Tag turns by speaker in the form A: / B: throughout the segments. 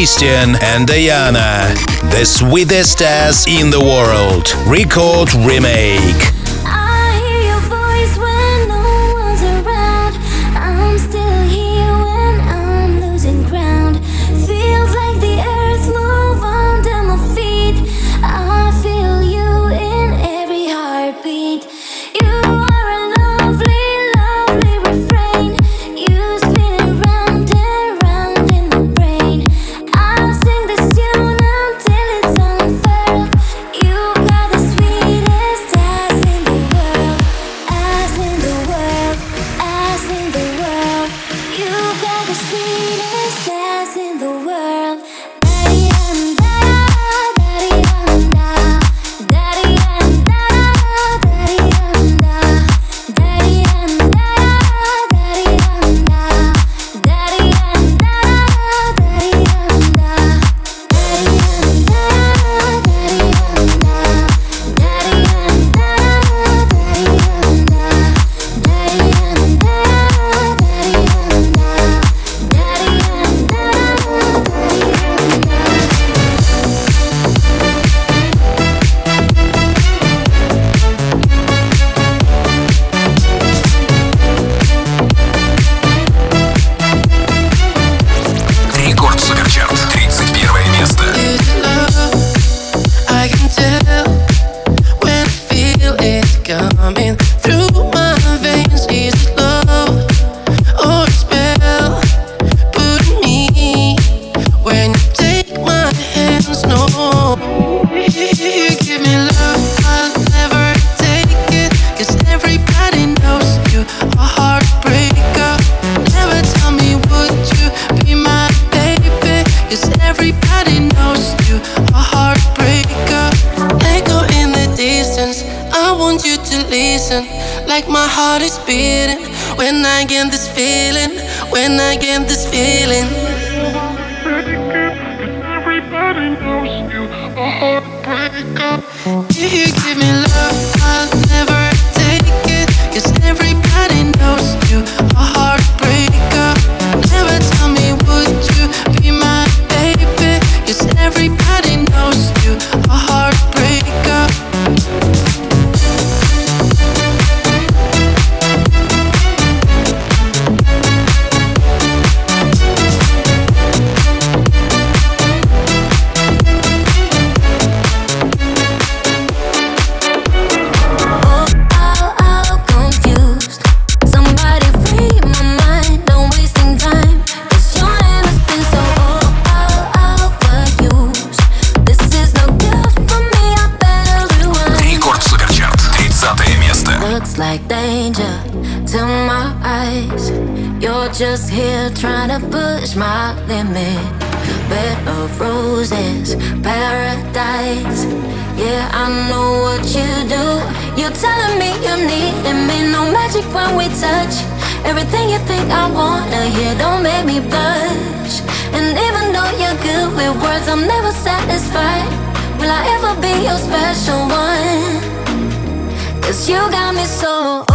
A: Christian and Diana, The Sweetest Ass in the World, Record Remake.
B: beating, like my heart is beating.
A: When I get this feeling, when I get this feeling. Everybody knows you, a heartbreaker. If you give me love, I'll never.
B: Limit. Bed of roses, paradise. Yeah, I know what you do. You're telling me you need me. No magic when we touch. Everything you think I wanna hear don't make me blush. And even though you're good with words, I'm never satisfied. Will I ever be your special one? Cause you got me so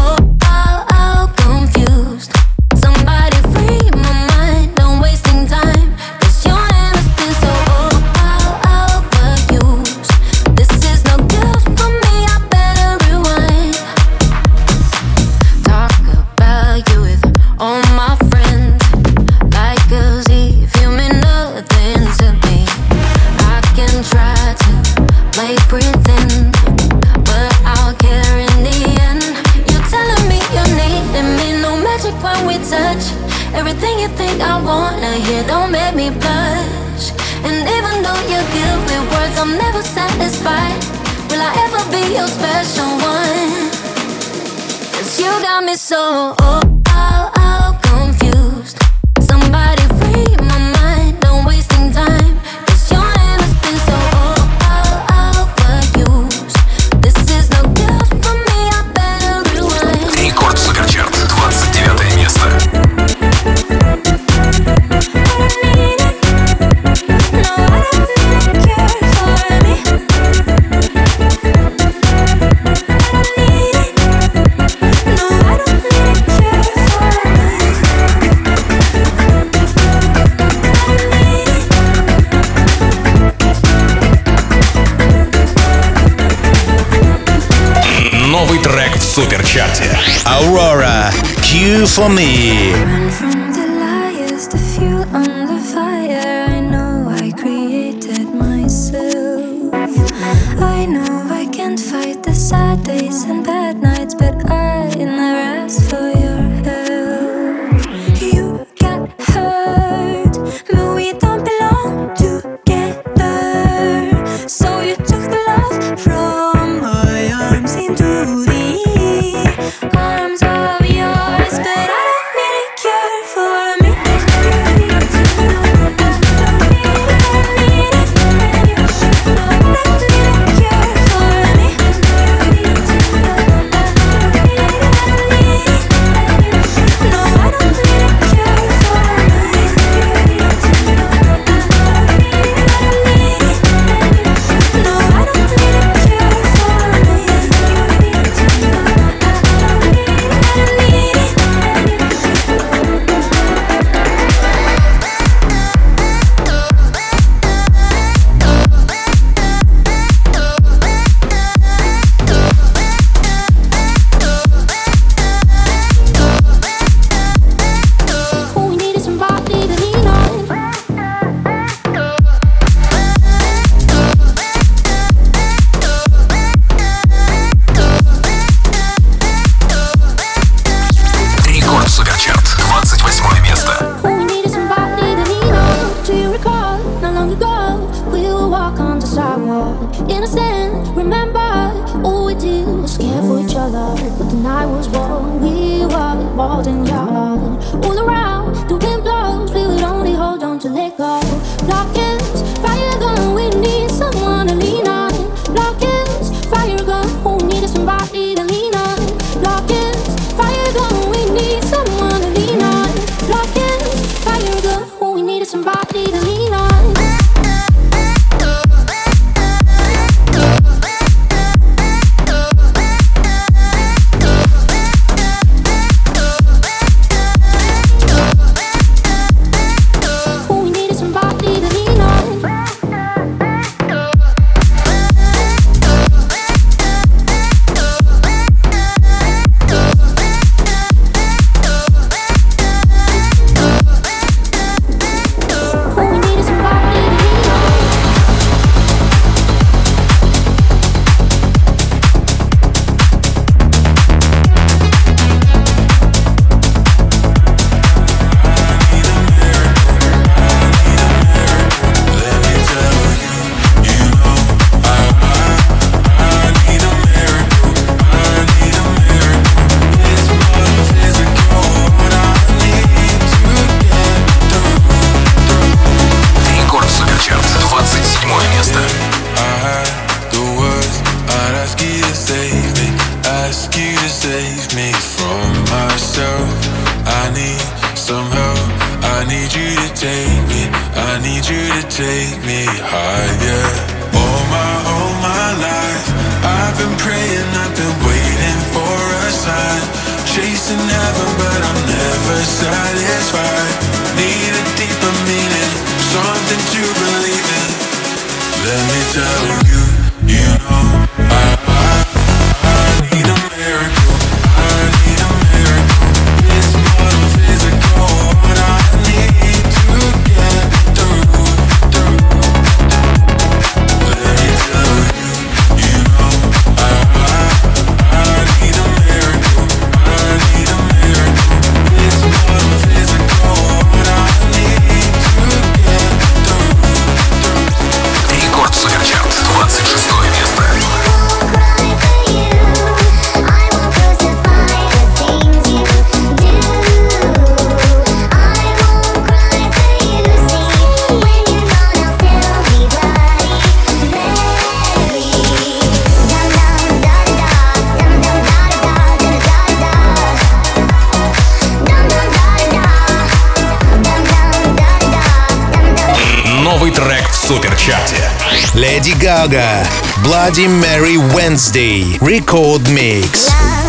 C: Lady Gaga, Bloody Mary Wednesday, Record Mix.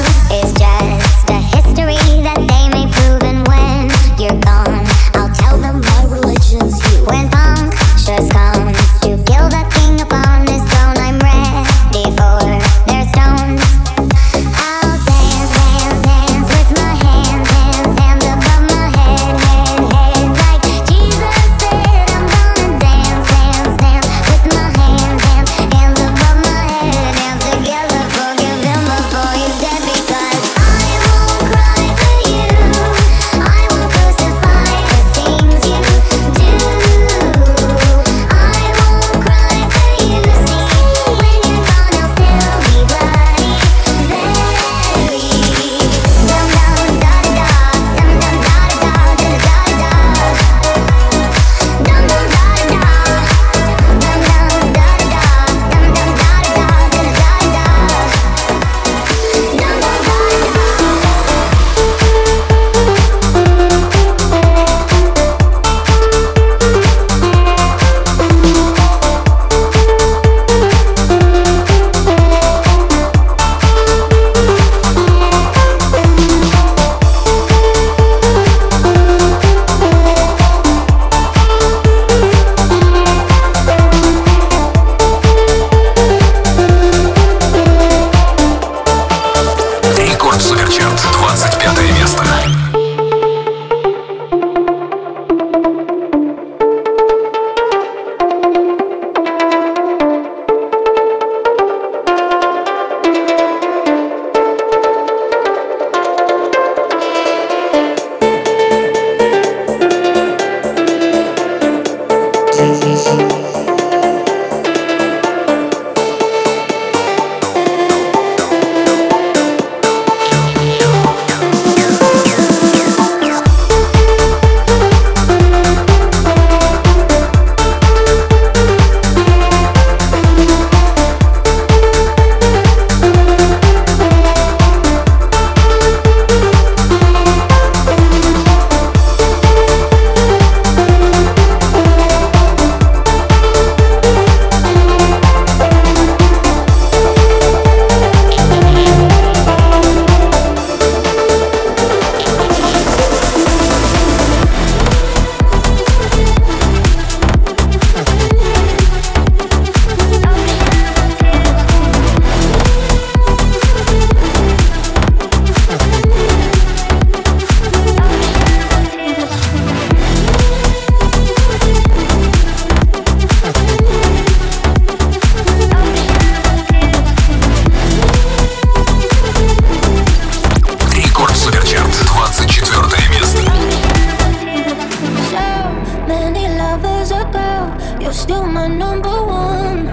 D: lovers ago, you're still my number one.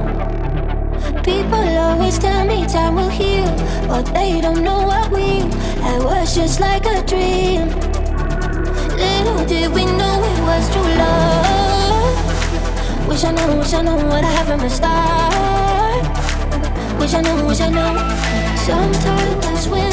D: People always tell me time will heal, but they don't know what we had was just like a dream. Little did we know it was true love. Wish I knew, wish I knew what I have from the start. Wish I knew, wish I knew. Sometimes when.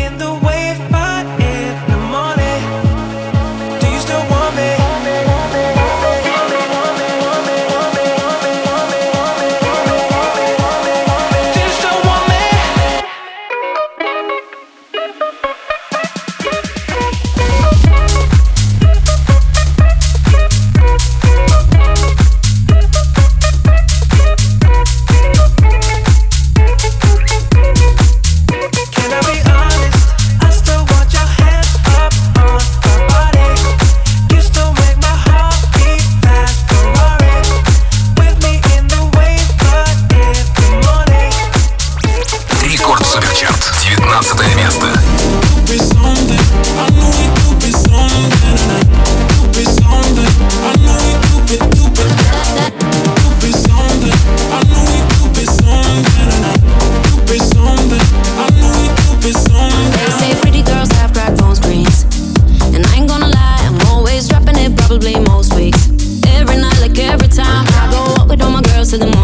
B: probably most weeks. Every night, like every time, I go out with all my girls till the morning.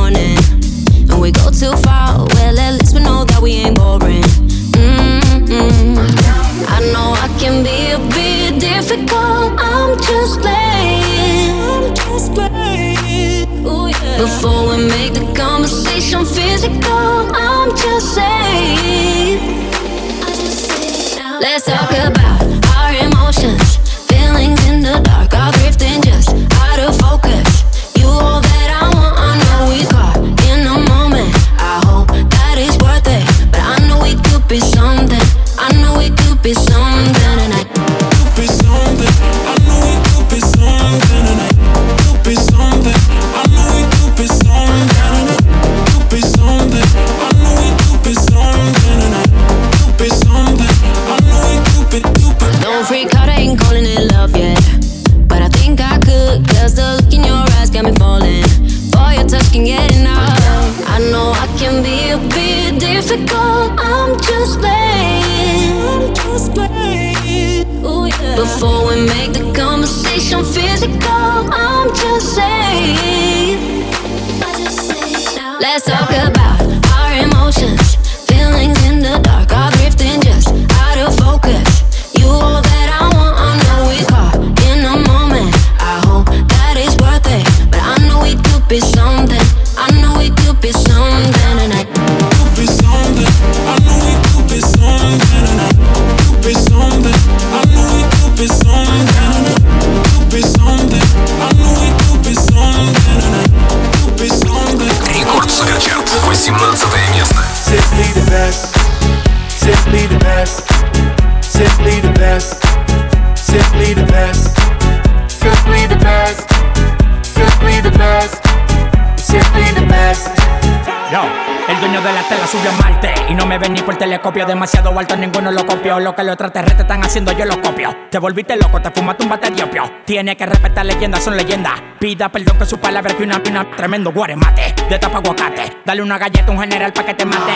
E: El de la subió a Marte. Y no me ven ni por telescopio. Demasiado alto, ninguno lo copió. Lo que los extraterrestres están haciendo, yo lo copio. Te volviste loco, te fumaste un bate de opio. Tiene que respetar leyendas, son leyendas. Pida perdón que su palabra que una pina Tremendo guaremate, de tapa aguacate. Dale una galleta a un general pa' que te mate.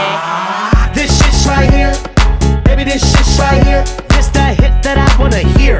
F: This shit's right here. Baby, this shit's right here. This the hit that I wanna hear.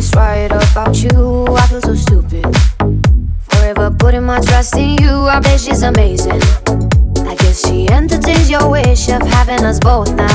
G: was right about you. I feel so stupid. Forever putting my trust in you. I bet she's amazing. I guess she entertains your wish of having us both now.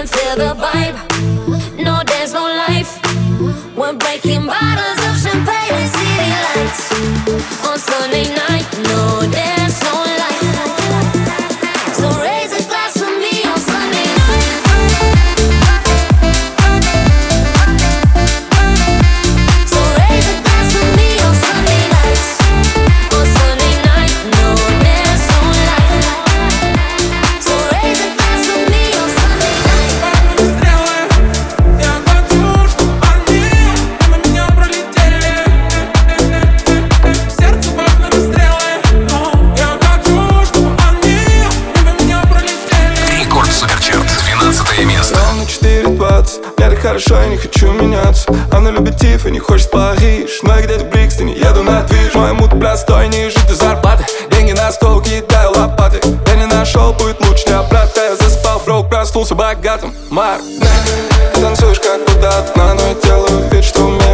G: and feel the vibe. No dance, no life. We're breaking bottles of champagne and city lights on Sunday night. No dance, no хорошо, я не хочу меняться. Она любит Тиф и не хочет Париж. Но я где-то в Брикстоне еду на движ. Мой мут простой, ниже до зарплаты Деньги на стол, кидаю лопаты. Я не нашел, будет лучше не брата Я заспал, брок, проснулся богатым. Марк, ты танцуешь как будто одна Но я делаю вид, что умею.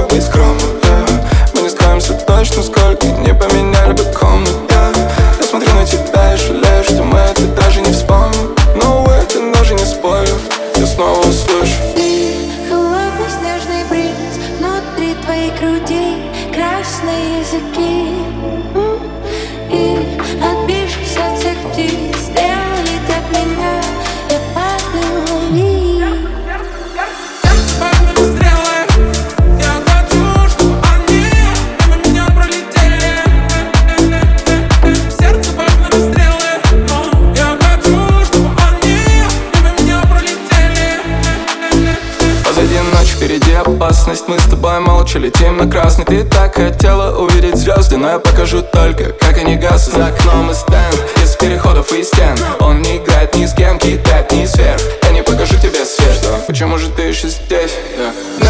G: хотела увидеть звезды
H: Но я покажу только,
I: как они гасят За окном и стенд, из переходов и стен. Он не играет ни с кем, кидает ни сверх Я не покажу тебе свет, что? Почему же ты еще здесь? Yeah. Да,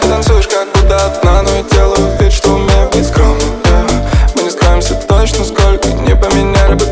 I: ты танцуешь как будто одна Но я делаю вид, что умею быть скромным. Yeah. Мы не скроемся точно,
B: сколько не поменяли бы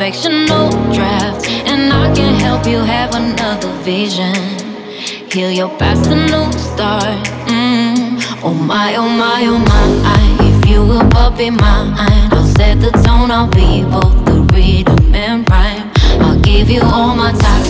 B: heart, perfection, no draft, and I can help you have another vision. Heal your past, a new start. Mm. Oh my, oh my, oh my. If you will up in mine, I'll set the tone. I'll be both the rhythm and rhyme. I'll give you all my time.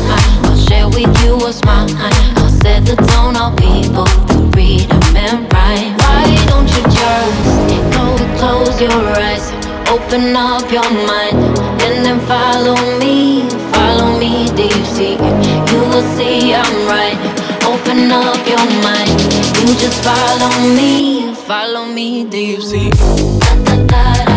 B: I'll share with you what's mine. I'll set the tone. I'll be both the rhythm and rhyme. Why don't you just close, close your eyes, open up your mind, and then follow me, follow me, deep sea. You will see I'm right. Open up your mind. You just follow me, follow me, deep sea. Da, da, da,